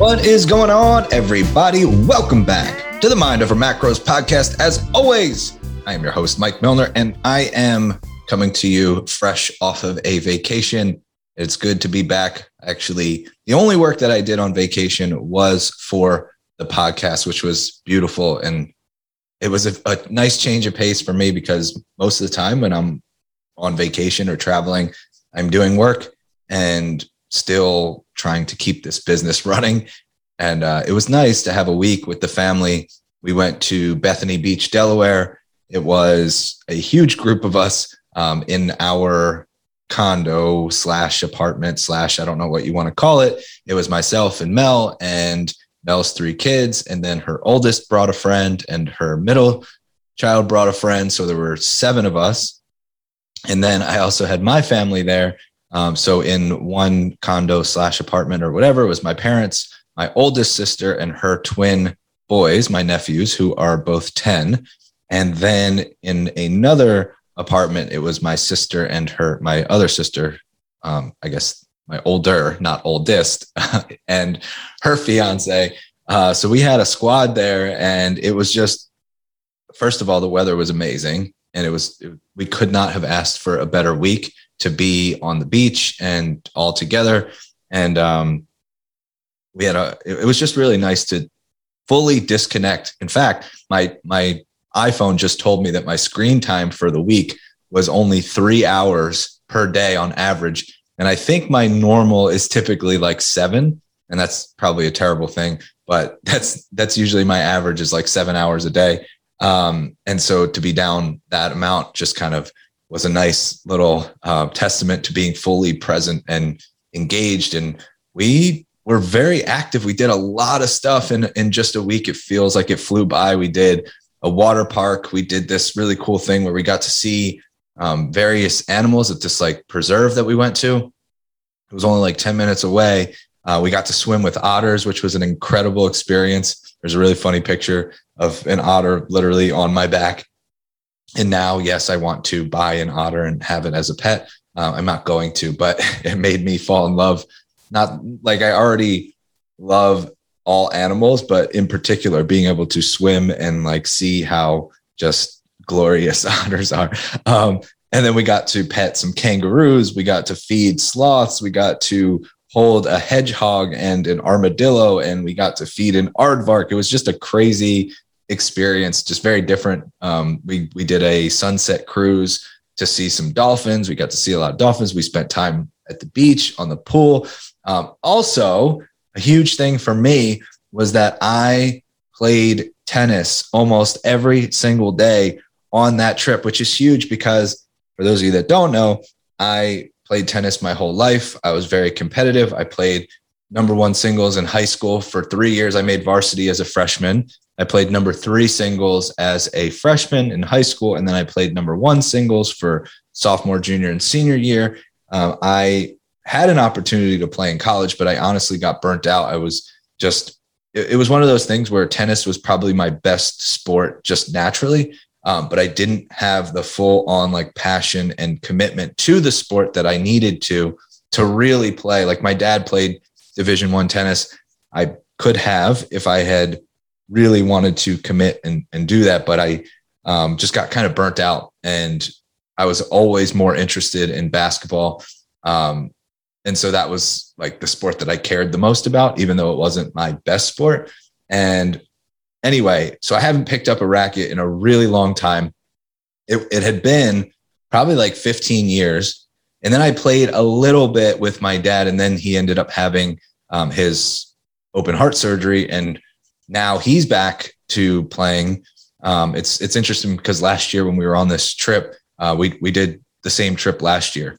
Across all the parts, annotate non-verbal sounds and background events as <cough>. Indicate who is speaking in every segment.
Speaker 1: What is going on, everybody? Welcome back to the Mind Over Macros podcast. As always, I am your host, Mike Milner, and I am coming to you fresh off of a vacation. It's good to be back. Actually, the only work that I did on vacation was for the podcast, which was beautiful. And it was a, a nice change of pace for me because most of the time when I'm on vacation or traveling, I'm doing work and still trying to keep this business <laughs> running. And uh, it was nice to have a week with the family. We went to Bethany Beach, Delaware. It was a huge group of us um, in our condo slash apartment slash I don't know what you want to call it. It was myself and Mel and Mel's three kids, and then her oldest brought a friend, and her middle child brought a friend. So there were seven of us. And then I also had my family there, um, so in one condo slash apartment or whatever, it was my parents, my oldest sister, and her twin boys, my nephews, who are both 10. And then in another apartment, it was my sister and her, my other sister, um, I guess my older, not oldest, <laughs> and her fiance. Uh, so we had a squad there, and it was just, first of all, the weather was amazing. And it was, it, we could not have asked for a better week to be on the beach and all together. And um, we had a, it was just really nice to fully disconnect. In fact, my, my iPhone just told me that my screen time for the week was only three hours per day on average. And I think my normal is typically like seven. And that's probably a terrible thing, but <laughs> that's, that's usually my average is like seven hours a day. Um, and so to be down that amount just kind of was a nice little uh, testament to being fully present and engaged. And we were very active. We did a lot of stuff in, in just a week. It feels like it flew by. We did a water park. We did this really cool thing where we got to see um, various animals at this like preserve that we went to. It was only like 10 minutes away. Uh, we got to swim with otters, which was an incredible experience. There's a really funny picture of an otter literally on my back and now, yes, I want to buy an otter and have it as a pet. Uh, I'm not going to, but <laughs> it made me fall in love. Not like I already love all animals, but in particular, being able to swim and like see how just glorious <laughs> otters are. Um, and then we got to pet some kangaroos. We got to feed sloths. We got to hold a hedgehog and an armadillo, and we got to feed an aardvark. It was just a crazy experience, just very different. Um, we we did a sunset cruise to see some dolphins. We got to see a lot of dolphins. We spent time at the beach on the pool. Um, also, a huge thing for me was that I played tennis almost every single day on that trip, which is huge because for those of you that don't know, I played tennis my whole life. I was very competitive. I played number one singles in high school for three years. I made varsity as a freshman. I played number three singles as a freshman in high school, and then I played number one singles for sophomore, junior, and senior year. Um, I had an opportunity to play in college, but I honestly got burnt out. I was just, it, it was one of those things where tennis was probably my best sport just naturally. Um, but I didn't have the full on like passion and commitment to the sport that I needed to to really play. Like my dad played Division One tennis. I could have if I had really wanted to commit and, and do that, but I um, just got kind of burnt out and I was always more interested in basketball. Um, and so that was like the sport that I cared the most about, even though it wasn't my best sport. And anyway, so I haven't picked up a racket in a really long time. It, it had been probably like 15 years. And then I played a little bit with my dad, and then he ended up having um, his open heart surgery. And now he's back to playing. Um, it's it's interesting because last year when we were on this trip, uh, we we did the same trip last year,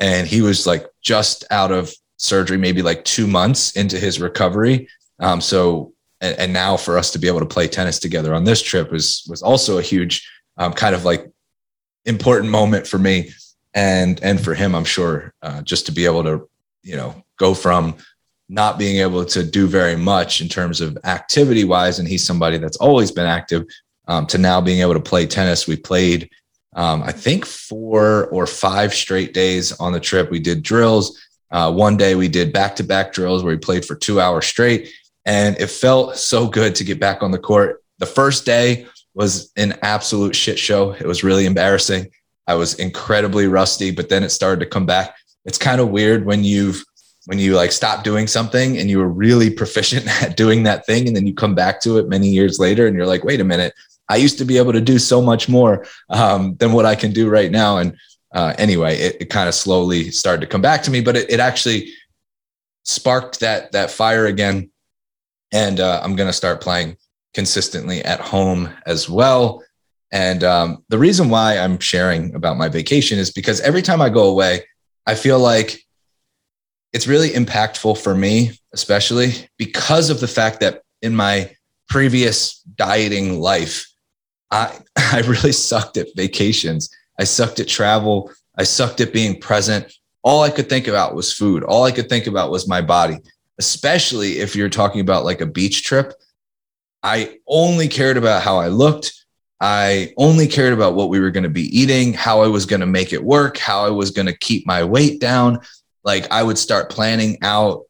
Speaker 1: and he was like just out of surgery, maybe like two months into his recovery. Um, so and, and, now for us to be able to play tennis together on this trip was was also a huge um, kind of like important moment for me and and for him, I'm sure, uh, just to be able to you know go from not being able to do very much in terms of activity wise. And he's somebody that's always been active um, to now being able to play tennis. We played, um, I think, four or five straight days on the trip. We did drills. Uh, one day we did back to back drills where we played for two hours straight. And it felt so good to get back on the court. The first day was an absolute shit show. It was really embarrassing. I was incredibly rusty, but then it started to come back. It's kind of weird when you've when you like stop doing something and you were really proficient <laughs> at doing that thing and then you come back to it many years later and you're like wait a minute. I used to be able to do so much more um, than what i can do right now. And uh, anyway it, it kind of slowly started to come back to me but it, it actually sparked that that fire again. And uh, i'm going to start playing consistently at home as well. And um, the reason why i'm sharing about my vacation is because every time i go away i feel like it's really impactful for me, especially because of the fact that in my previous dieting life, I, <laughs> I really sucked at vacations. I sucked at travel. I sucked at being present. All I could think about was food. All I could think about was my body, especially if you're talking about like a beach trip. I only cared about how I looked. I only cared about what we were going to be eating, how I was going to make it work, how I was going to keep my weight down like I would start planning out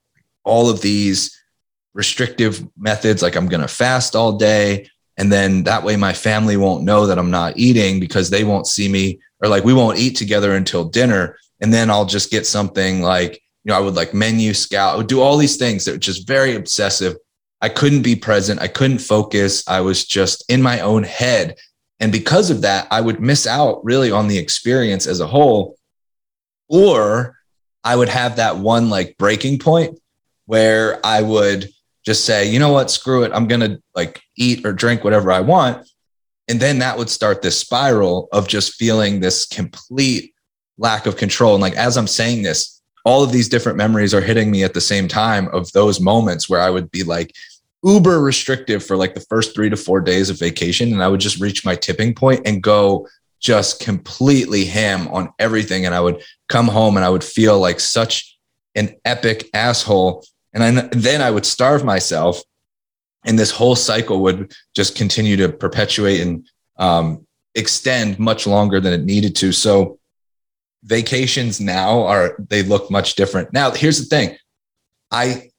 Speaker 1: all of these restrictive methods, like I'm going to fast all day. And then that way my family won't know that I'm not eating because they won't see me or like we won't eat together until dinner. And then I'll just get something like, you know, I would like menu scout, I would do all these things that were just very obsessive. I couldn't be present. I couldn't focus. I was just in my own head. And because of that, I would miss out really on the experience as a whole. Or I would have that one like breaking point where I would just say, you know what, screw it. I'm going to like eat or drink whatever I want. And then that would start this spiral of just feeling this complete lack of control. And like, as I'm saying this, all of these different memories are hitting me at the same time of those moments where I would be like uber restrictive for like the first three to four days of vacation. And I would just reach my tipping point and go just completely ham on everything. And I would come home and I would feel like such an epic asshole. And I, then I would starve myself. And this whole cycle would just continue to perpetuate and um, extend much longer than it needed to. So vacations now are, they look much different. Now, here's the thing I,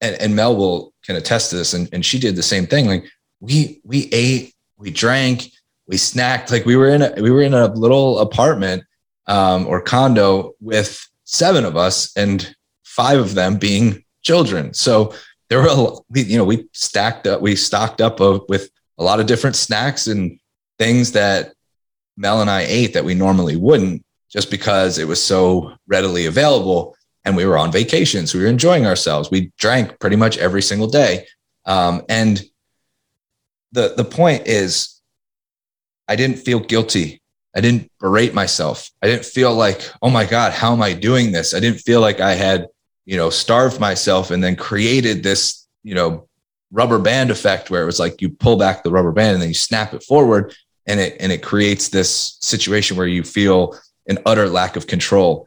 Speaker 1: and, and Mel will can attest to this, and, and she did the same thing. Like we, we ate, we drank, we snacked like we were in a we were in a little apartment um, or condo with seven of us and five of them being children. So there were a, we, you know we stacked up we stocked up of, with a lot of different snacks and things that mel and i ate that we normally wouldn't just because it was so readily available and we were on vacation so we were enjoying ourselves. We drank pretty much every single day. Um, and the the point is I didn't feel guilty. I didn't berate myself. I didn't feel like, oh my God, how am I doing this? I didn't feel like I had, you know, starved myself and then created this, you know, rubber band effect where it was like you pull back the rubber band and then you snap it forward and it and it creates this situation where you feel an utter lack of control.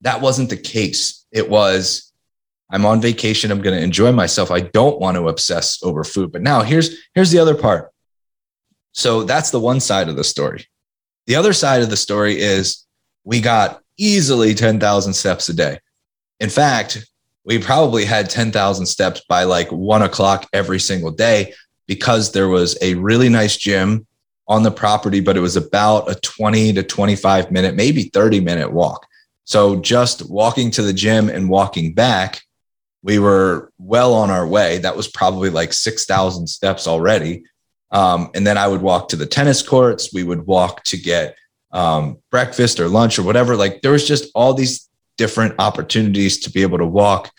Speaker 1: That wasn't the case. It was I'm on vacation, I'm going to enjoy myself. I don't want to obsess over food. But now here's here's the other part. So that's the one side of the story. The other side of the story is we got easily 10,000 steps a day. In fact, we probably had 10,000 steps by like one o'clock every single day because there was a really nice gym on the property, but it was about a 20 to 25 minute, maybe 30 minute walk. So just walking to the gym and walking back, we were well on our way. That was probably like 6,000 steps already. Um, and then I would walk to the tennis courts. We would walk to get um, breakfast or lunch or whatever. Like there was just all these different opportunities to be able to walk.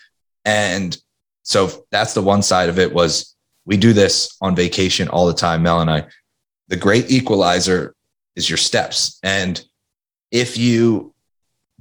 Speaker 1: And so that's the one side of it was we do this on vacation all the time, Mel and I. The great equalizer is your steps. And if you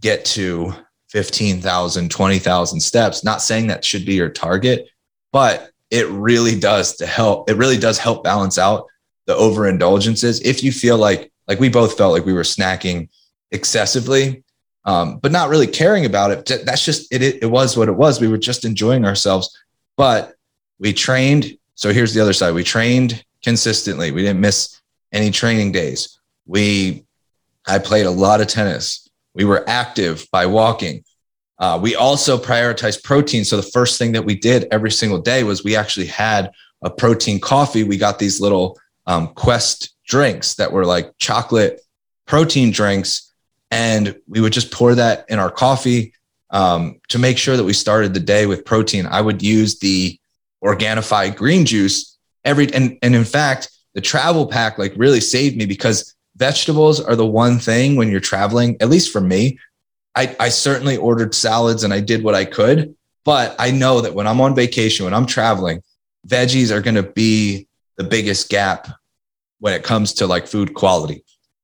Speaker 1: get to 15,000, 20,000 steps, not saying that should be your target, but it really does to help. It really does help balance out the overindulgences. If you feel like, like we both felt like we were snacking excessively, um, but not really caring about it. That's just it, it. It was what it was. We were just enjoying ourselves, but we trained. So here's the other side. We trained consistently. We didn't miss any training days. We, I played a lot of tennis. We were active by walking. Uh, we also prioritized protein. So the first thing that we did every single day was we actually had a protein coffee. We got these little um, Quest drinks that were like chocolate protein drinks, and we would just pour that in our coffee um, to make sure that we started the day with protein. I would use the Organifi green juice every, and and in fact, the travel pack like really saved me because vegetables are the one thing when you're traveling, at least for me, I, I certainly ordered salads and I did what I could, but I know that when I'm on vacation, when I'm traveling, veggies are going to be the biggest gap when it comes to like food quality.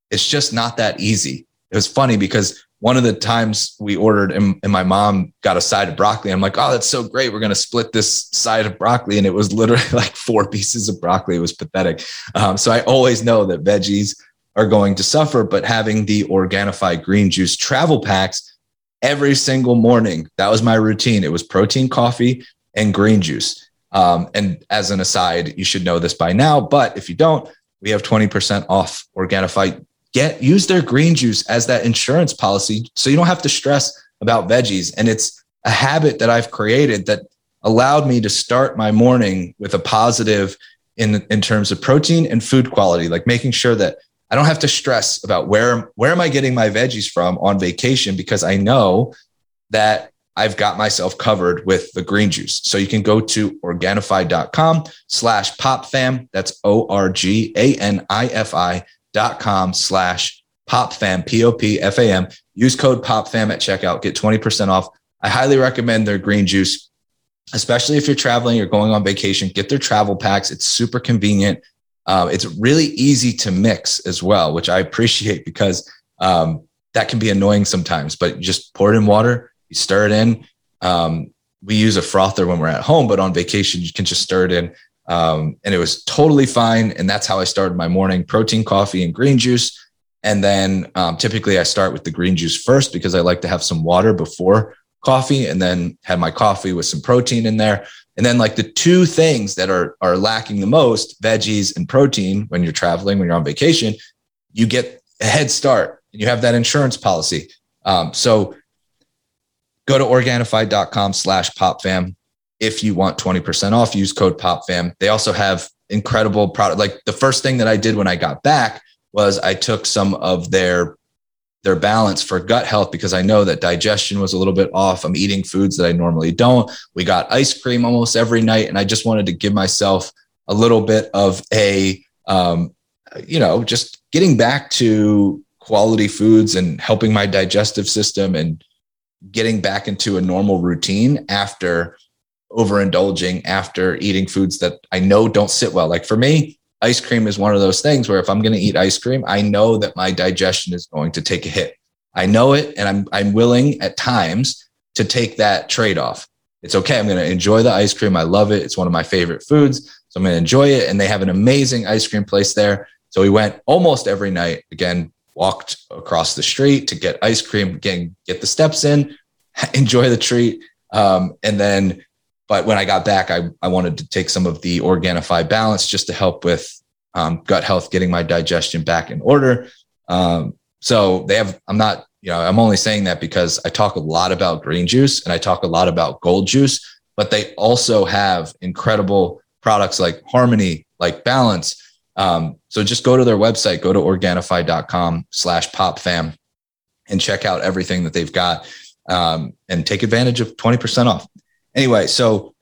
Speaker 1: It's just not that easy. It was funny because one of the times we ordered and, and, my mom got a side of broccoli. I'm like, oh, that's so great. We're going to split this side of broccoli. And it was literally <laughs> like four pieces of broccoli. It was pathetic. Um, so I always know that veggies are going to suffer. But having the Organifi green juice travel packs every single morning, that was my routine. It was protein coffee and green juice. Um, and as an aside, you should know this by now. But if you don't, we have 20% off Organifi. Get use their green juice as that insurance policy so you don't have to stress about veggies. And it's a habit that I've created that allowed me to start my morning with a positive in, in terms of protein and food quality, like making sure that I don't have to stress about where where am I getting my veggies from on vacation because I know that I've got myself covered with the green juice. So you can go to Organifi.com slash popfam. That's O-R-G-A-N-I-F-I dot com slash popfam, P-O-P-F-A-M. Use code popfam at checkout, get 20% off. I highly recommend their green juice, especially if you're traveling or going on vacation, get their travel packs. It's super convenient. Um, it's really easy to mix as well, which I appreciate because um, that can be annoying sometimes. But just pour it in water, you stir it in. Um, we use a frother when we're at home, but on vacation you can just stir it in, um, and it was totally fine. And that's how I started my morning: protein coffee and green juice. And then um, typically I start with the green juice first because I like to have some water before coffee, and then had my coffee with some protein in there. And then like the two things that are are lacking the most, veggies and protein when you're traveling, when you're on vacation, you get a head start and you have that insurance policy. Um, so go to organifi.com slash popfam if you want 20% off, use code popfam. They also have incredible product. Like the first thing that I did when I got back was I took some of their their balance for gut health because I know that digestion was a little bit off. I'm eating foods that I normally don't. We got ice cream almost every night, and I just wanted to give myself a little bit of a, um, you know, just getting back to quality foods and helping my digestive system and getting back into a normal routine after overindulging, after eating foods that I know don't sit well. Like for me, ice cream is one of those things where if I'm going to eat ice cream, I know that my digestion is going to take a hit. I know it, and I'm I'm willing at times to take that trade off. It's okay. I'm going to enjoy the ice cream. I love it. It's one of my favorite foods, so I'm going to enjoy it. And they have an amazing ice cream place there. So we went almost every night. Again, walked across the street to get ice cream, again, get the steps in, <laughs> enjoy the treat, um, and then but when I got back, I, I wanted to take some of the Organifi balance just to help with um, gut health, getting my digestion back in order. Um, so they have, I'm not, you know, I'm only saying that because I talk a lot about green juice and I talk a lot about gold juice, but they also have incredible products like Harmony, like Balance. Um, so just go to their website, go to Organifi.com slash popfam and check out everything that they've got um, and take advantage of 20% off anyway, so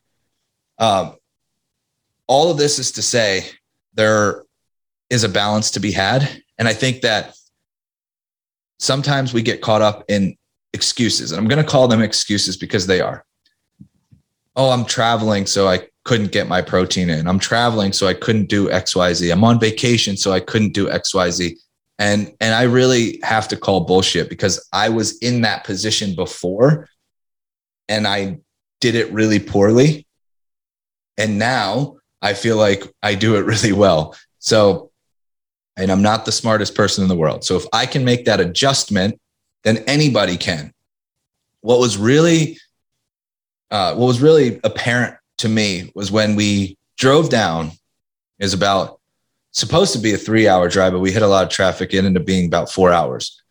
Speaker 1: um, all of this is to say there is a balance to be had. And I think that sometimes we get caught up in excuses. And I'm going to call them excuses because they are. Oh, I'm traveling, so I couldn't get my protein in. I'm traveling, so I couldn't do XYZ. I'm on vacation, so I couldn't do XYZ. And and I really have to call bullshit because I was in that position before and I did it really poorly. And now I feel like I do it <laughs> really well. So, and I'm not the smartest person in the world. So if I can make that adjustment, then anybody can. What was really, uh, what was really apparent to me was when we drove down is about supposed to be a three hour drive, but we hit a lot of traffic. It ended up being about four hours.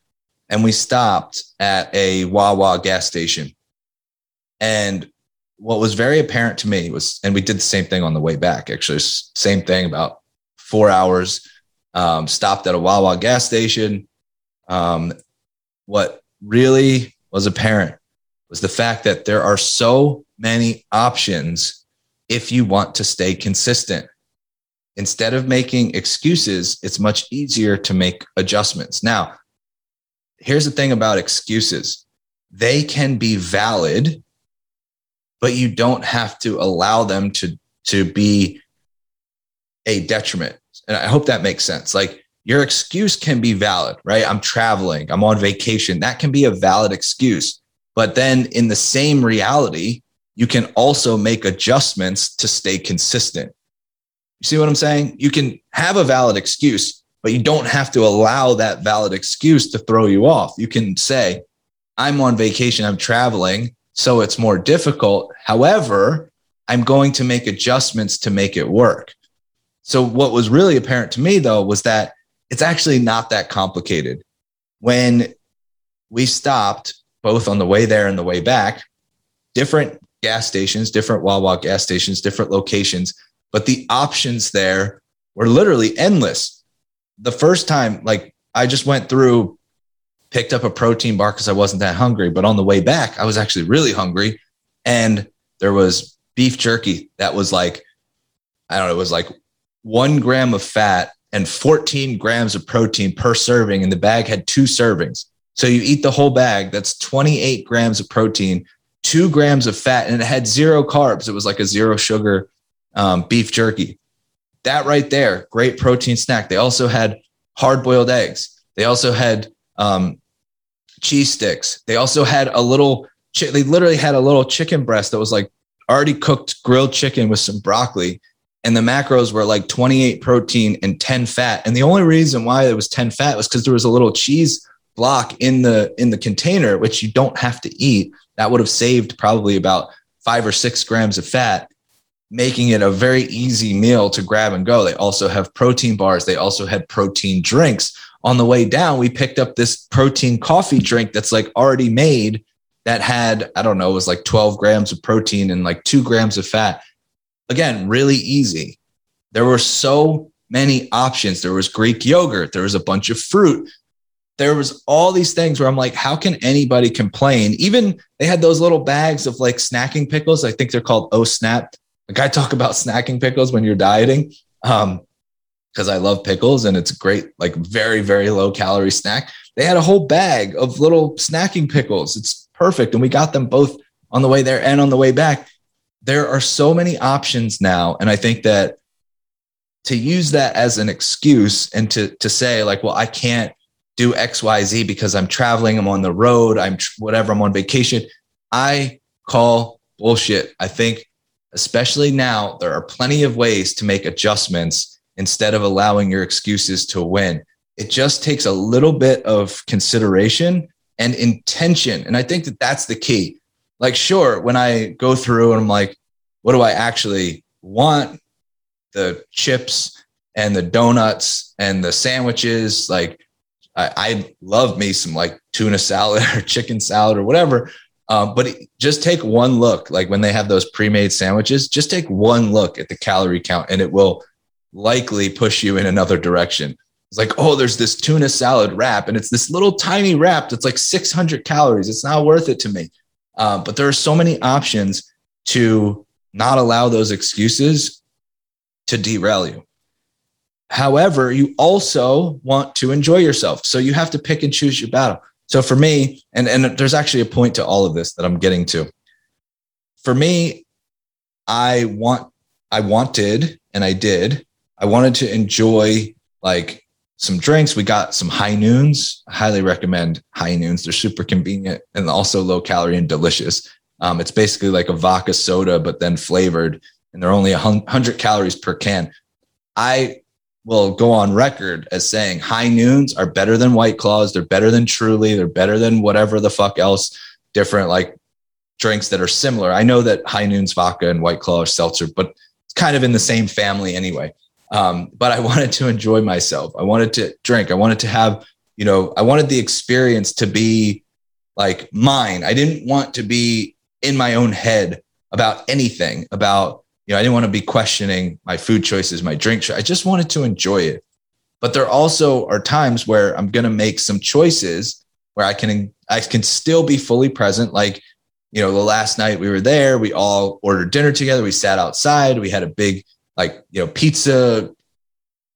Speaker 1: And we stopped at a Wawa gas station And what was very apparent to me was, and we did the same thing on the way back, actually, same thing about four hours, um, stopped at a Wawa gas station. Um, what really was apparent was the fact that there are so many options if you want to stay consistent. Instead of making excuses, it's much easier to make adjustments. Now, here's the thing about excuses they can be valid, but you don't have to allow them to, to be a detriment. And I hope that makes sense. Like your excuse can be valid, right? I'm traveling, I'm on vacation. That can be a valid excuse. But then in the same reality, you can also make adjustments to stay consistent. You see what I'm saying? You can have a valid excuse, but you don't have to allow that valid excuse to throw you off. You can say, I'm on vacation, I'm traveling, so it's more difficult. However, I'm going to make adjustments to make it work. So, what was really apparent to me though was that it's actually not that complicated. When we stopped both on the way there and the way back, different gas stations, different Wawa gas stations, different locations, but the options there were literally endless. The first time, like I just went through, picked up a protein bar because I wasn't that hungry, but on the way back, I was actually really hungry. And there was beef jerky that was like, I don't know, it was like one gram of fat and 14 grams of protein per serving. And the bag had two servings. So you eat the whole bag, that's 28 grams of protein, two grams of fat, and it had zero carbs. It was like a zero sugar um, beef jerky. That right there, great protein snack. They also had hard boiled eggs. They also had um, cheese sticks. They also had a little, they literally had a little chicken breast that was like already cooked grilled chicken with some broccoli. And the macros were like 28 protein and 10 fat. And the only reason why it was 10 fat was because there was a little cheese block in the in the container, which you don't have to eat. That would have saved probably about five or six grams of fat, making it a very easy meal to grab and go. They also have protein bars. They also had protein drinks. On the way down, we picked up this protein coffee drink that's like already made that had, I don't know, it was like 12 grams of protein and like two grams of fat. Again, really easy. There were so many options. There was Greek yogurt, there was a bunch of fruit, there was all these things where I'm like, how can anybody complain? Even they had those little bags of like snacking pickles. I think they're called Oh Snap. Like I talk about snacking pickles when you're dieting. Um, because I love pickles and it's great, like very, very low calorie snack. They had a whole bag of little snacking pickles. It's perfect. And we got them both on the way there and on the way back. There are so many options now. And I think that to use that as an excuse and to, to say, like, well, I can't do XYZ because I'm traveling, I'm on the road, I'm tr- whatever, I'm on vacation. I call bullshit. I think, especially now, there are plenty of ways to make adjustments instead of allowing your excuses to win. It just takes a little bit of consideration and intention. And I think that that's the key. Like, sure, when I go through and I'm like, what do I actually want? The chips and the donuts and the sandwiches, like, I, I love me some like tuna salad <laughs> or chicken salad or whatever. Um, but it, just take one look, like when they have those pre-made sandwiches, just take one look at the calorie count, and it will likely push you in another direction. It's like, oh, there's this tuna salad wrap, and it's this little tiny wrap that's like 600 calories. It's not worth it to me. Uh, but there are so many options to not allow those excuses to derail you. However, you also want to enjoy yourself. So you have to pick and choose your battle. So for me, and, and there's actually a point to all of this that I'm getting to. For me, I want, I wanted, and I did, I wanted to enjoy like some drinks. We got some high noons. I highly recommend high noons. They're super convenient and also low calorie and delicious. Um, it's basically like a vodka soda, but then flavored, and they're only 100 calories per can. I will go on record as saying high noons are better than white claws. They're better than truly. They're better than whatever the fuck else different like drinks that are similar. I know that high noons vodka and white claw are seltzer, but it's kind of in the same family anyway. Um, but I <laughs> wanted to enjoy myself. I wanted to drink. I wanted to have, you know, I wanted the experience to be like mine. I didn't want to be in my own head about anything, about, you know, I didn't want to be questioning my food choices, my drink. I just wanted to enjoy it. But there also are times where I'm going to make some choices where I can, I can still be fully present. Like, you know, the last night we were there, we all ordered dinner together. We sat outside. We had a big, like, you know, pizza,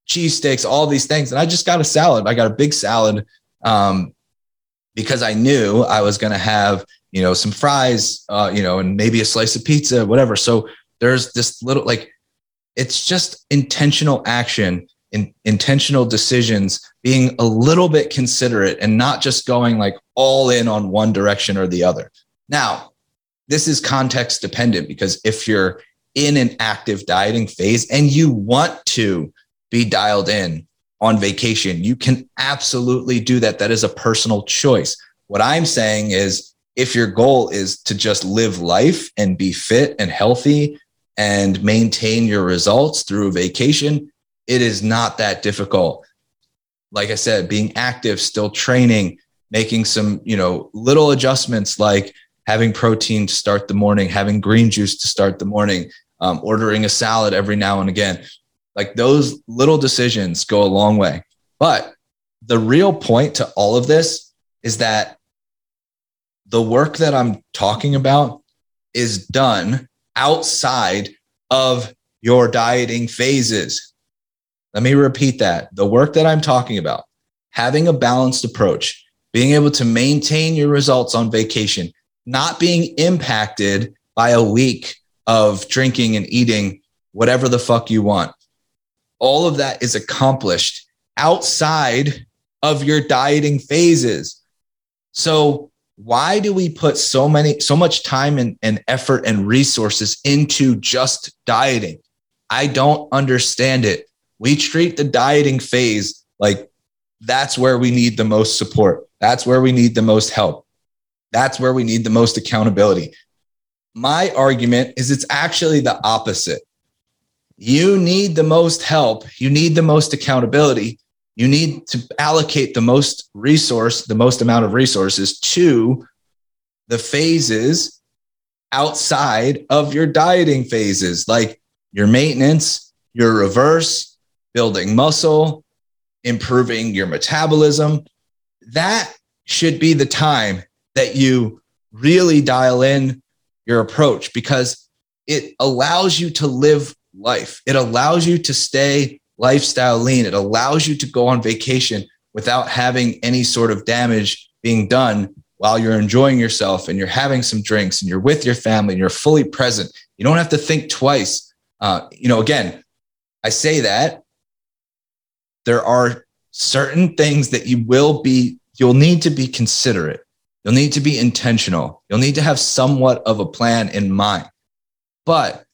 Speaker 1: cheesesteaks, all these things. And I just got a salad. I got a big salad um, because I knew I was going to have, you know, some fries, uh, you know, and maybe a slice of pizza, whatever. So there's this little, like, it's just intentional action in, intentional decisions being a little bit considerate and not just going like all in on one direction or the other now this is context dependent because if you're in an active dieting phase and you want to be dialed in on vacation you can absolutely do that that is a personal choice what i'm saying is if your goal is to just live life and be fit and healthy and maintain your results through vacation it is not that difficult. Like I said, being active, still training, making some, you know, little adjustments like having protein to start the morning, having green juice to start the morning, um, ordering a salad every now and again. Like those little decisions go a long way. But the real point to all of this is that the work that I'm talking about is done outside of your dieting phases. Let me repeat that. The work that I'm talking about, having a balanced approach, being able to maintain your results on vacation, not being impacted by a week of drinking and eating whatever the fuck you want. All of that is accomplished outside of your dieting phases. So why do we put so many so much time and, and effort and resources into just dieting? I don't understand it we treat the dieting phase like that's where we need the most support. That's where we need the most help. That's where we need the most accountability. My argument is it's actually the opposite. You need the most help. You need the most accountability. You need to allocate the most resource, the most amount of resources to the phases outside of your dieting phases, like your maintenance, your reverse, building muscle, improving your metabolism. That should be the time that you really dial in your approach because it allows you to live life. It allows you to stay lifestyle lean. It allows you to go on vacation without having any sort of damage being done while you're enjoying yourself and you're having some drinks and you're with your family and you're fully present. You don't have to think twice. Uh, you know, again, I say that there are certain things that you will be, you'll need to be considerate. You'll need to be intentional. You'll need to have somewhat of a plan in mind. But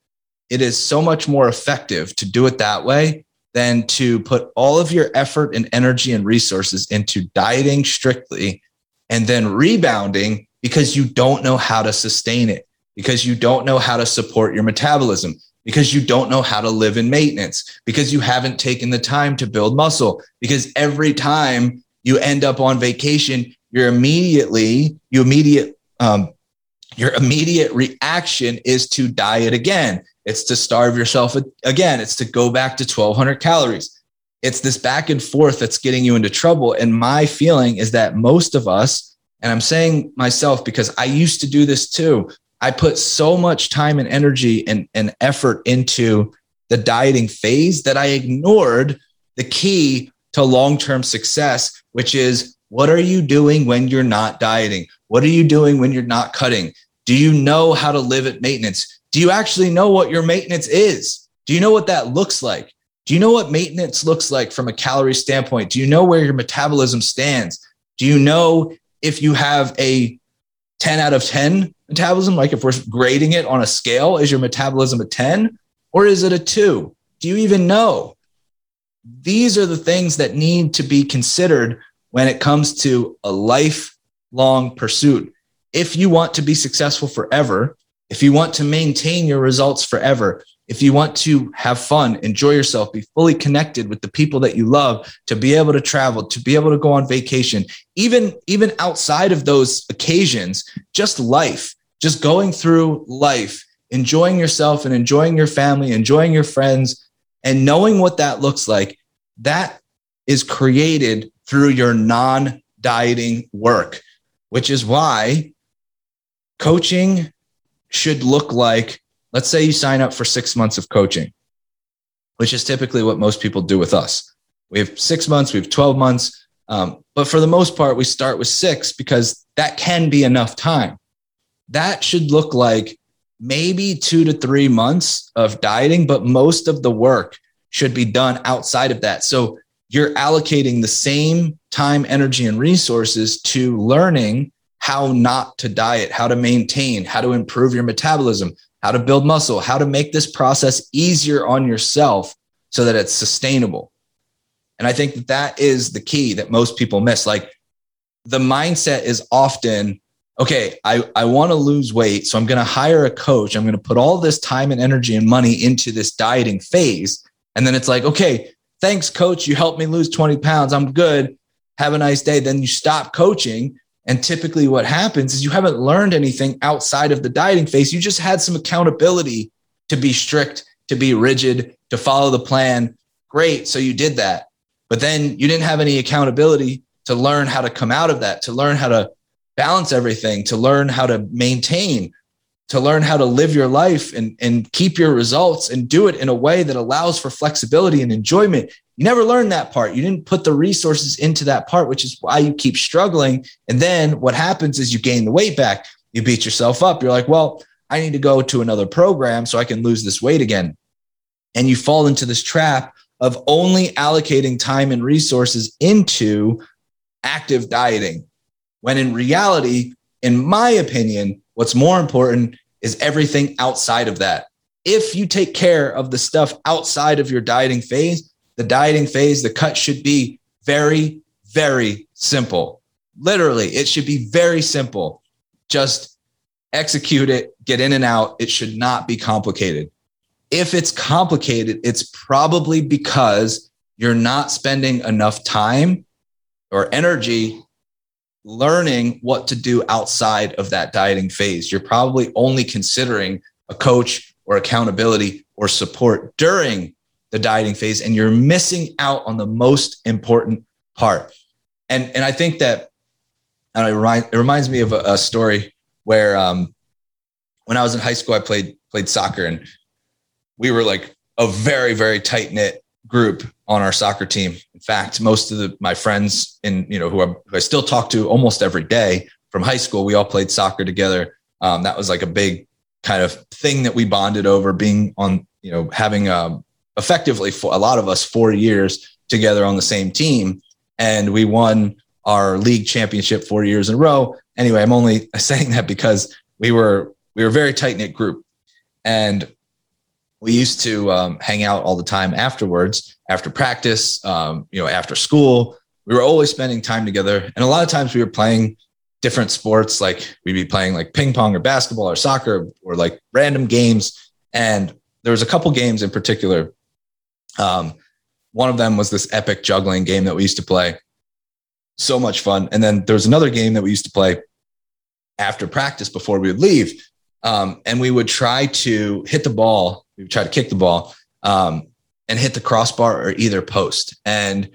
Speaker 1: it is so much more effective to do it that way than to put all of your effort and energy and resources into dieting strictly and then rebounding because you don't know how to sustain it, because you don't know how to support your metabolism, because you don't know how to live in maintenance, because you haven't taken the time to build muscle, because every time you end up on vacation, you're immediately, you immediate, um, your immediate reaction is to diet again. It's to starve yourself again. It's to go back to 1200 calories. It's this back and forth that's getting you into trouble. And my feeling is that most of us, and I'm saying myself because I used to do this too. I put so much time and energy and, and effort into the dieting phase that I ignored the key to long term success, which is what are you doing when you're not dieting? What are you doing when you're not cutting? Do you know how to live at maintenance? Do you actually know what your maintenance is? Do you know what that looks like? Do you know what maintenance looks like from a calorie standpoint? Do you know where your metabolism stands? Do you know if you have a 10 out of 10 metabolism? Like if we're grading it on a scale, is your metabolism a 10 or is it a two? Do you even know? These are the things that need to be considered when it comes to a lifelong pursuit. If you want to be successful forever, if you want to maintain your results forever, if you want to have fun, enjoy yourself, be fully connected with the people that you love, to be able to travel, to be able to go on vacation, even even outside of those occasions, just life, just going through life, enjoying yourself and enjoying your family, enjoying your friends, and knowing what that looks like, that is created through your non dieting work, which is why coaching should look like let's say you sign up for six months of coaching, which is typically what most people do with us. We have six months, we have 12 months. Um, but for the most part, we start with six because that can be enough time. That should look like maybe two to three months of dieting, but most of the work should be done outside of that. So you're allocating the same time, energy, and resources to learning how not to diet, how to maintain, how to improve your metabolism, how to build muscle, how to make this process easier on yourself so that it's sustainable. And I think that that is the key that most people miss. Like the mindset is often, okay, I, I want to lose weight. So I'm going to hire a coach. I'm going to put all this time and energy and money into this dieting phase. And then it's like, okay, thanks, coach. You helped me lose 20 pounds. I'm good. Have a nice day. Then you stop coaching and typically, what happens is you haven't learned anything outside of the dieting phase. You just had some accountability to be strict, to be rigid, to follow the plan. Great. So you did that. But then you didn't have any accountability to learn how to come out of that, to learn how to balance everything, to learn how to maintain, to learn how to live your life and, and keep your results and do it in a way that allows for flexibility and enjoyment. You never learned that part. You didn't put the resources into that part, which is why you keep struggling. And then what happens is you gain the weight back. You beat yourself up. You're like, well, I need to go to another program so I can lose this weight again. And you fall into this trap of only allocating time and resources into active dieting. When in reality, in my opinion, what's more important is everything outside of that. If you take care of the stuff outside of your dieting phase, the dieting phase, the cut should be very, very simple. Literally, it should be very simple. Just execute it, get in and out. It should not be complicated. If it's complicated, it's probably because you're not spending enough time or energy learning what to do outside of that dieting phase. You're probably only considering a coach or accountability or support during the dieting phase and you're missing out on the most important part. And, and I think that and it, remind, it reminds me of a, a story where um, when I was in high school, I played played soccer and we were like a very, very tight knit group on our soccer team. In fact, most of the, my friends in, you know, who I, who I, still talk to almost every day from high school, we all played soccer together. Um, that was like a big kind of thing that we bonded over being on, you know, having um, effectively for a lot of us four years together on the same team. And we won our league championship four years in a row. Anyway, I'm only <laughs> saying that because we were we were a very tight knit group, and we used to um, hang out all the time afterwards, after practice, um, you know, after school. We were always spending time together, and a lot of times we were playing different sports. Like we'd be playing like ping pong or basketball or soccer or like random games. And there was a couple games in particular um, one of them was this epic juggling game that we used to play. So much fun. And then there was another game that we used to play after practice before we would leave. Um, and we would try to hit the ball, we would try to kick the ball um, and hit the crossbar or either post. And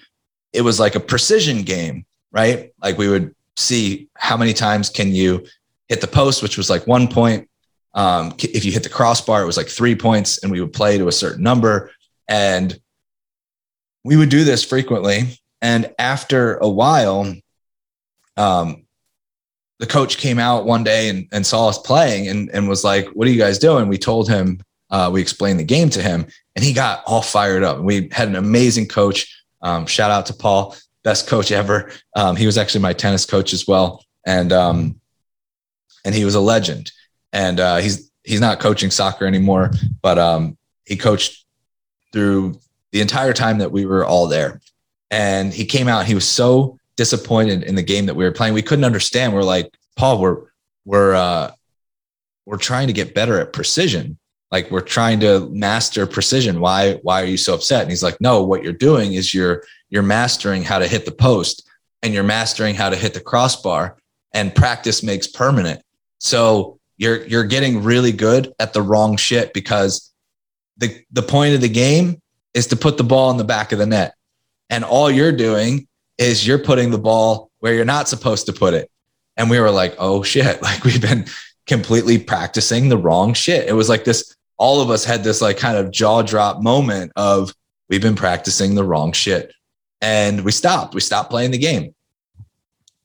Speaker 1: it was like a precision game, right? Like we would see how many times can you hit the post, which was like one point. Um, if you hit the crossbar, it was like three points, and we would play to a certain number. And we would do this frequently. And after a while, um, the coach came out one day and, and saw us playing and, and was like, What are you guys doing? We told him, uh, we explained the game to him, and he got all fired up. We had an amazing coach. Um, shout out to Paul, best coach ever. Um, he was actually my tennis coach as well. And, um, and he was a legend. And uh, he's, he's not coaching soccer anymore, but um, he coached through the entire time that we were all there. And he came out, he was so disappointed in the game that we were playing. We couldn't understand. We're like, Paul, we're we're uh we're trying to get better at precision. Like we're trying to master precision. Why why are you so upset? And he's like, No, what you're doing is you're you're mastering how to hit the post and you're mastering how to hit the crossbar and practice makes permanent. So you're you're getting really good at the wrong shit because the the point of the game is to put the ball in the back of the net. And all you're doing is you're putting the ball where you're not supposed to put it. And we were like, oh shit, <laughs> like we've been completely practicing the wrong shit. It was like this, all of us had this like kind of jaw drop moment of we've been practicing the wrong shit. And we stopped, we stopped playing the game.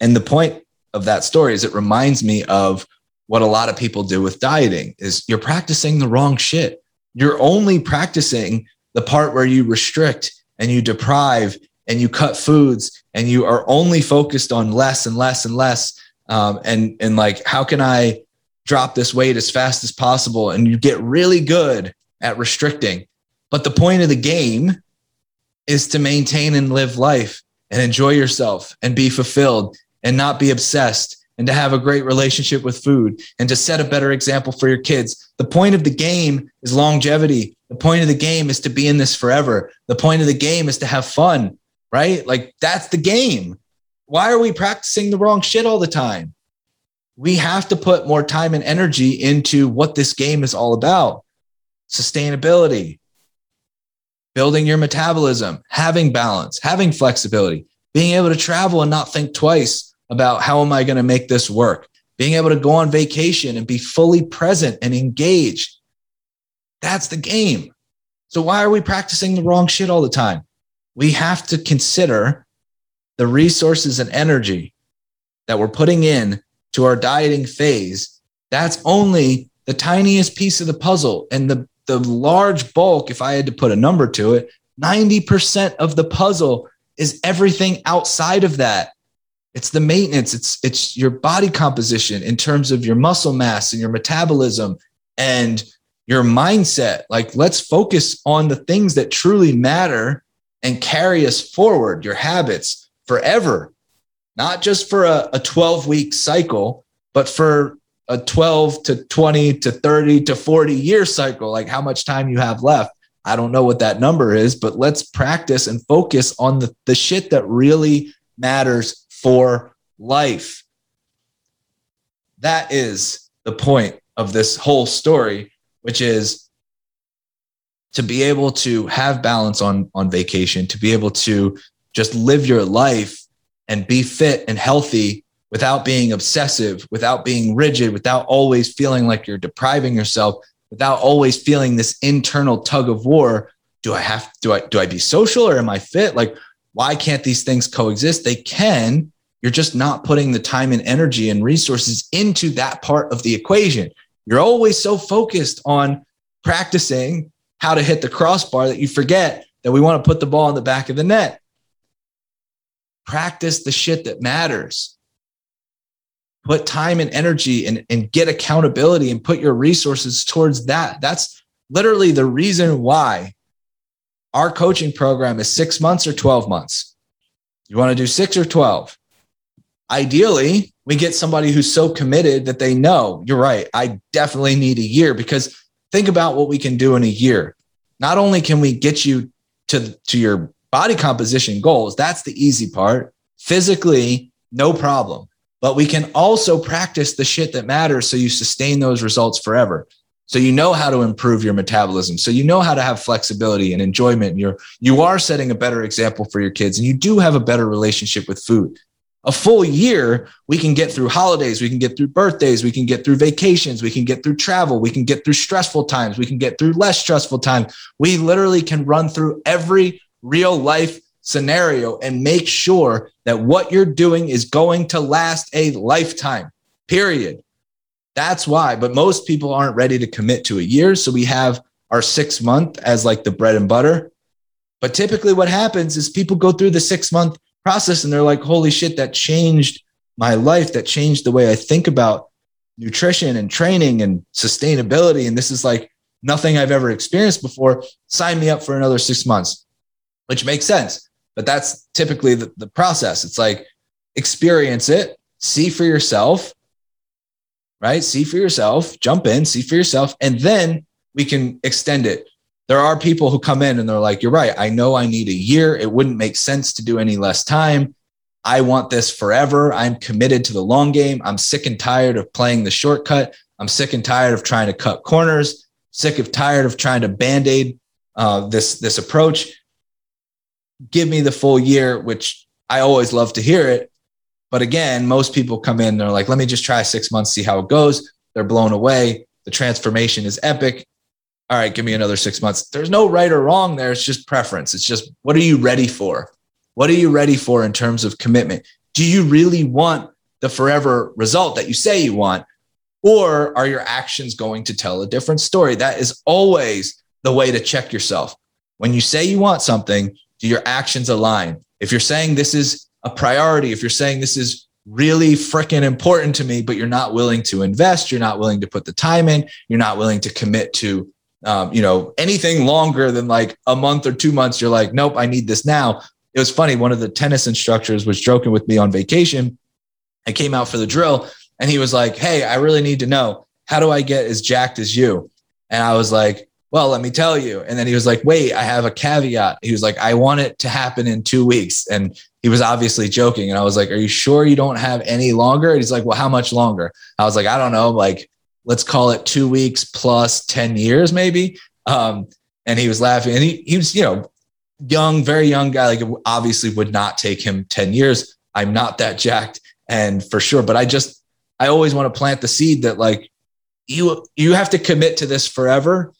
Speaker 1: And the point of that story is it reminds me of what a lot of people do with dieting is you're practicing the wrong shit. You're only practicing the part where you restrict and you deprive and you cut foods and you are only focused on less and less and less um, and and like how can i drop this weight as fast as possible and you get really good at restricting but the point of the game is to maintain and live life and enjoy yourself and be fulfilled and not be obsessed and to have a great relationship with food and to set a better example for your kids. The point of the game is longevity. The point of the game is to be in this forever. The point of the game is to have fun, right? Like that's the game. Why are we practicing the wrong shit all the time? We have to put more time and energy into what this game is all about sustainability, building your metabolism, having balance, having flexibility, being able to travel and not think twice about how am I going to make this work, being able to go on vacation and be fully present and engaged. That's the game. So, why are we practicing the wrong shit all the time? We have to consider the resources and energy that we're putting in to our dieting phase. That's only the tiniest piece of the puzzle. And the, the large bulk, if I had to put a number to it, 90% of the puzzle is everything outside of that it's the maintenance it's it's your body composition in terms of your muscle mass and your metabolism and your mindset like let's focus on the things that truly matter and carry us forward your habits forever not just for a, a 12 week cycle but for a 12 to 20 to 30 to 40 year cycle like how much time you have left i don't know what that number is but let's practice and focus on the, the shit that really matters for life. That is the point of this whole story, which is to be able to have balance on, on vacation, to be able to just live your life and be fit and healthy without being obsessive, without being rigid, without always feeling like you're depriving yourself, without always feeling this internal tug of war. Do I have, do I, do I be social or am I fit? Like, why can't these things coexist? They can. You're just not putting the time and energy and resources into that part of the equation. You're always so focused on practicing how to hit the crossbar that you forget that we want to put the ball in the back of the net. Practice the shit that matters. Put time and energy and, and get accountability and put your resources towards that. That's literally the reason why our coaching program is six months or 12 months. You want to do six or 12? Ideally, we get somebody who's so committed that they know you're right. I definitely need a year because think about what we can do in a year. Not only can we get you to, to your body composition goals, that's the easy part. Physically, no problem. But we can also practice the shit that matters so you sustain those results forever. So you know how to improve your metabolism. So you know how to have flexibility and enjoyment. And you're you are setting a better example for your kids, and you do have a better relationship with food. A full year, we can get through holidays, we can get through birthdays, we can get through vacations, we can get through travel, we can get through stressful times, we can get through less stressful times. We literally can run through every real life scenario and make sure that what you're doing is going to last a lifetime. Period. That's why. But most people aren't ready to commit to a year. So we have our six month as like the bread and butter. But typically, what happens is people go through the six month process and they're like, holy shit, that changed my life. That changed the way I think about nutrition and training and sustainability. And this is like nothing I've ever experienced before. Sign me up for another six months, which makes sense. But that's typically the, the process. It's like experience it, see for yourself, right? See for yourself, jump in, see for yourself, and then we can extend it. There are people who come in and they're like, You're right. I know I need a year. It wouldn't make sense to do any less time. I want this forever. I'm committed to the long game. I'm sick and tired of playing the shortcut. I'm sick and tired of trying to cut corners, sick of tired of trying to band-aid uh, this this approach. Give me the full year, which I always love to hear it. But again, most people come in, they're like, let me just try six months, see how it goes. They're blown away. The transformation is epic. All right, give me another six months. There's no right or wrong there. It's just preference. It's just what are you ready for? What are you ready for in terms of commitment? Do you really want the forever result that you say you want? Or are your actions going to tell a different story? That is always the way to check yourself. When you say you want something, do your actions align? If you're saying this is a priority, if you're saying this is really freaking important to me, but you're not willing to invest, you're not willing to put the time in, you're not willing to commit to, um, you know, anything longer than like a month or two months. You're like, nope, I need this now. It was funny. One of the tennis instructors was joking with me on vacation. I came out for the drill and he was like, Hey, I really need to know how do I get as jacked as you? And I was like, Well, let me tell you. And then he was like, Wait, I have a caveat. He was like, I want it to happen in two weeks. And he was obviously joking. And I was like, Are you sure you don't have any longer? And he's like, Well, how much longer? I was like, I don't know, like, let's call it two weeks plus 10 years, maybe. Um, and he was laughing. And he, he was, you know, young, very young guy. Like, obviously would not take him 10 years. I'm not that jacked. And for sure, but I just, I always want to plant the seed that like you you have to commit to this forever.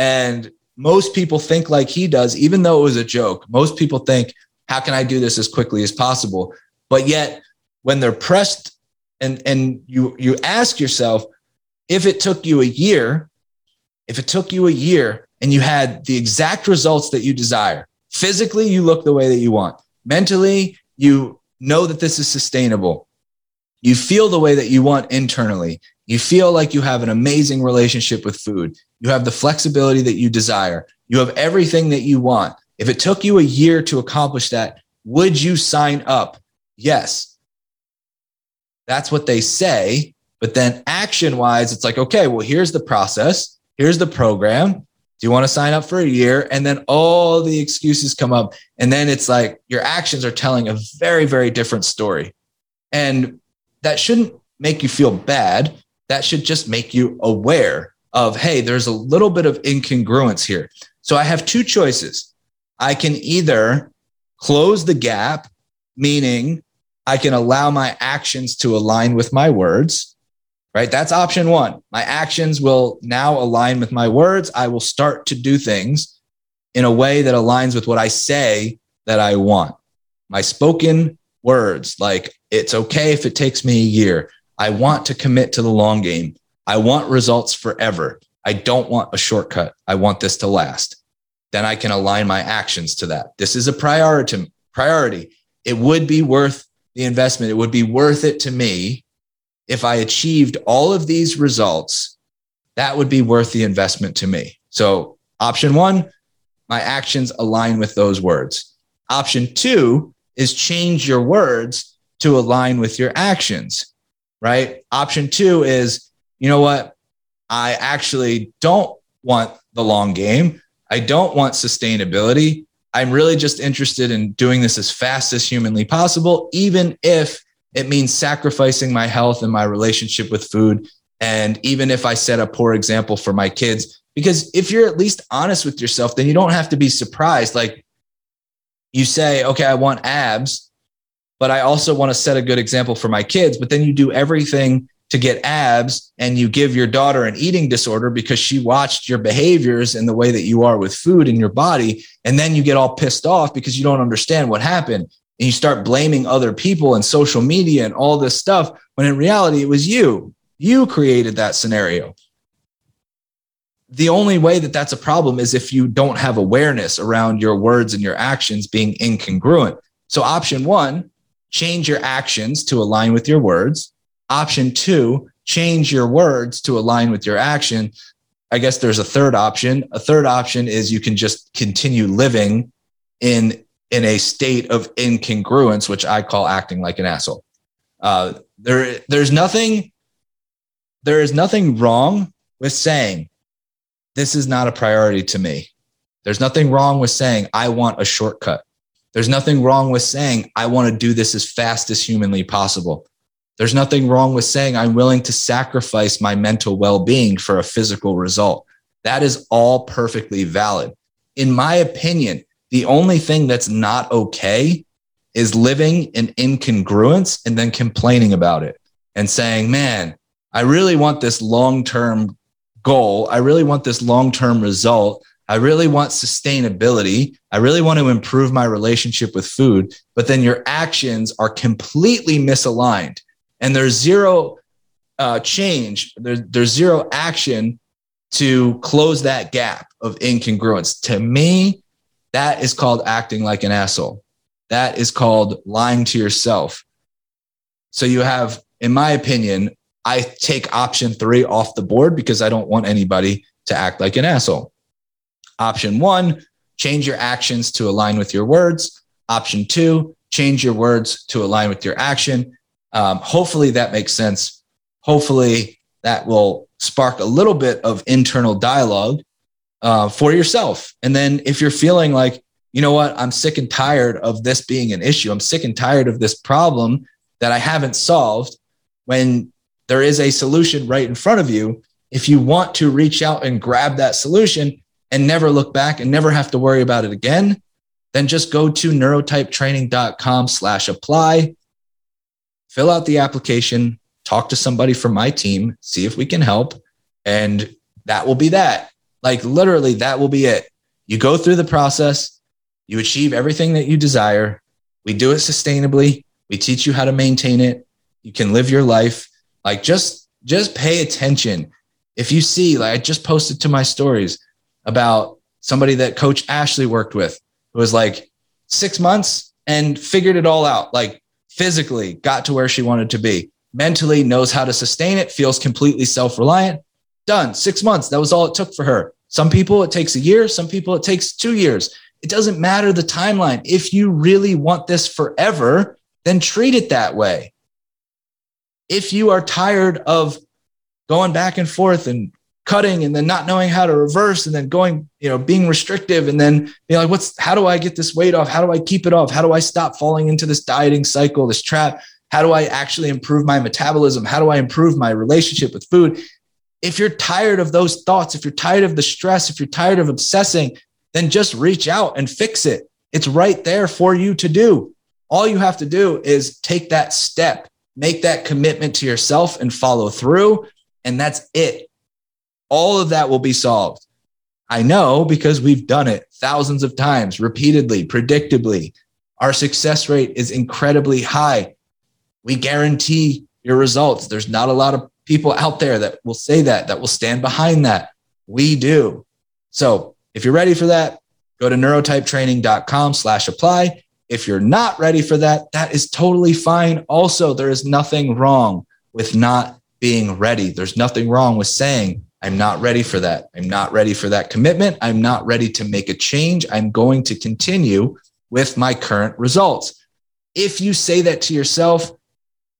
Speaker 1: And most people think like he does, even though it was a joke. Most people think, how can I do this as quickly as possible? But yet, when they're pressed and and you you ask yourself, if it took you a year, if it took you a year and you had the exact results that you desire, physically you look the way that you want, mentally you know that this is sustainable you feel the way that you want internally. You feel like you have an amazing relationship with food. You have the flexibility that you desire. You have everything that you want. If it took you a year to accomplish that, would you sign up? Yes. That's what they say. But then action wise, it's like, okay, well, here's the process. Here's the program. Do you want to sign up for a year? And then all the excuses come up. And then it's like your actions are telling a very, very different story. And that shouldn't make you feel bad. That should just make you aware of, hey, there's a little bit of incongruence here. So I have two choices. I can either close the gap, meaning I can allow my actions to align with my words, right? That's option one. My actions will now align with my words. I will start to do things in a way that aligns with what I say that I want. My spoken words like it's okay if it takes me a year. I want to commit to the long game. I want results forever. I don't want a shortcut. I want this to last. Then I can align my actions to that. This is a priority. Priority. It would be worth the investment. It would be worth it to me if I achieved all of these results. That would be worth the investment to me. So, option one, my actions align with those words. Option two, is change your words to align with your actions, right? Option two is, you know what? I actually don't want the long game. I don't want sustainability. I'm really just interested in doing this as fast as humanly possible, even if it means sacrificing my health and my relationship with food. And even if I set a poor example for my kids, because if you're at least honest with yourself, then you don't have to be surprised. Like, you say, okay, I want abs, but I also want to set a good example for my kids. But then you do everything to get abs and you give your daughter an eating disorder because she watched your behaviors and the way that you are with food in your body. And then you get all pissed off because you don't understand what happened. And you start blaming other people and social media and all this stuff when in reality, it was you. You created that scenario the only way that that's a problem is if you don't have awareness around your words and your actions being incongruent. So, option one, change your actions to align with your words. Option two, change your words to align with your action. I guess there's a third option. A third option is you can just continue living in in a state of incongruence, which I call acting like an asshole. Uh, there, there's nothing, there is nothing wrong with saying this is not a priority to me. There's nothing wrong with saying, I want a shortcut. There's nothing wrong with saying, I want to do this as fast as humanly possible. There's nothing wrong with saying I'm willing to sacrifice my mental well being for a physical result. That is all perfectly valid. In my opinion, the only thing that's not okay is living in incongruence and then complaining about it and saying, man, I really want this long term goal. I really want this long term result. I really want sustainability. I really want to improve my relationship with food. But then your actions are completely misaligned and there's zero uh, change, there's, there's zero action to close that gap of incongruence. To me, that is called acting like an asshole. That is called lying to yourself. So you have, in my opinion, I take option three off the board because I don't want anybody to act like an asshole. Option one, change your actions to align with your words. Option two, change your words to align with your action. Um, hopefully that makes sense. Hopefully that will spark a little bit of internal dialogue uh, for yourself. And then if you're feeling like, you know what, I'm sick and tired of this being an issue, I'm sick and tired of this problem that I haven't solved, when there is a solution right in front of you, if you want to reach out and grab that solution and never look back and never have to worry about it again, then just go to neurotypetraining.com slash apply, fill out the application, talk to somebody from my team, see if we can help. And that will be that. Like literally, that will be it. You go through the process, you achieve everything that you desire. We do it sustainably. We teach you how to maintain it. You can live your life. Like just just pay attention. If you see, like I just posted to my stories about somebody that Coach Ashley worked with who was like six months and figured it all out, like physically got to where she wanted to be, mentally knows how to sustain it, feels completely self reliant. Done. Six months. That was all it took for her. Some people it takes a year, some people it takes two years. It doesn't matter the timeline. If you really want this forever, then treat it that way. If you are tired of going back and forth and cutting and then not knowing how to reverse and then going, you know, being restrictive and then being like, what's, how do I get this weight off? How do I keep it off? How do I stop falling into this dieting cycle, this trap? How do I actually improve my metabolism? How do I improve my relationship with food? If you're tired of those thoughts, if you're tired of the stress, if you're tired of obsessing, then just reach out and fix it. It's right there for you to do. All you have to do is take that step, make that commitment to yourself and follow through. And that's it. All of that will be solved. I know because we've done it thousands of times, repeatedly, predictably. Our success rate is incredibly high. We guarantee your results. There's not a lot of people out there that will say that, that will stand behind that. We do. So if you're ready for that, go to neurotypetraining.com slash apply. If you're not ready for that, that is totally fine. Also, there is nothing wrong with not being ready. There's nothing wrong with saying, I'm not ready for that. I'm not ready for that commitment. I'm not ready to make a change. I'm going to continue with my current results. If you say that to yourself,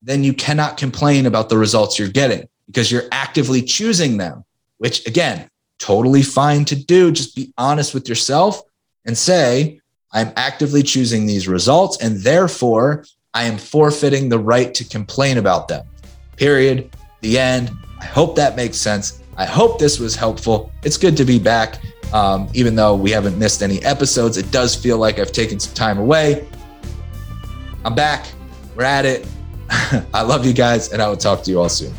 Speaker 1: then you cannot complain about the results you're getting because you're actively choosing them, which again, totally fine to do. Just be honest with yourself and say, I'm actively choosing these results, and therefore I am forfeiting the right to complain about them. Period. The end. I hope that makes sense. I hope this was helpful. It's good to be back. Um, even though we haven't missed any episodes, it does feel like I've taken some time away. I'm back. We're at it. <laughs> I love you guys, and I will talk to you all soon.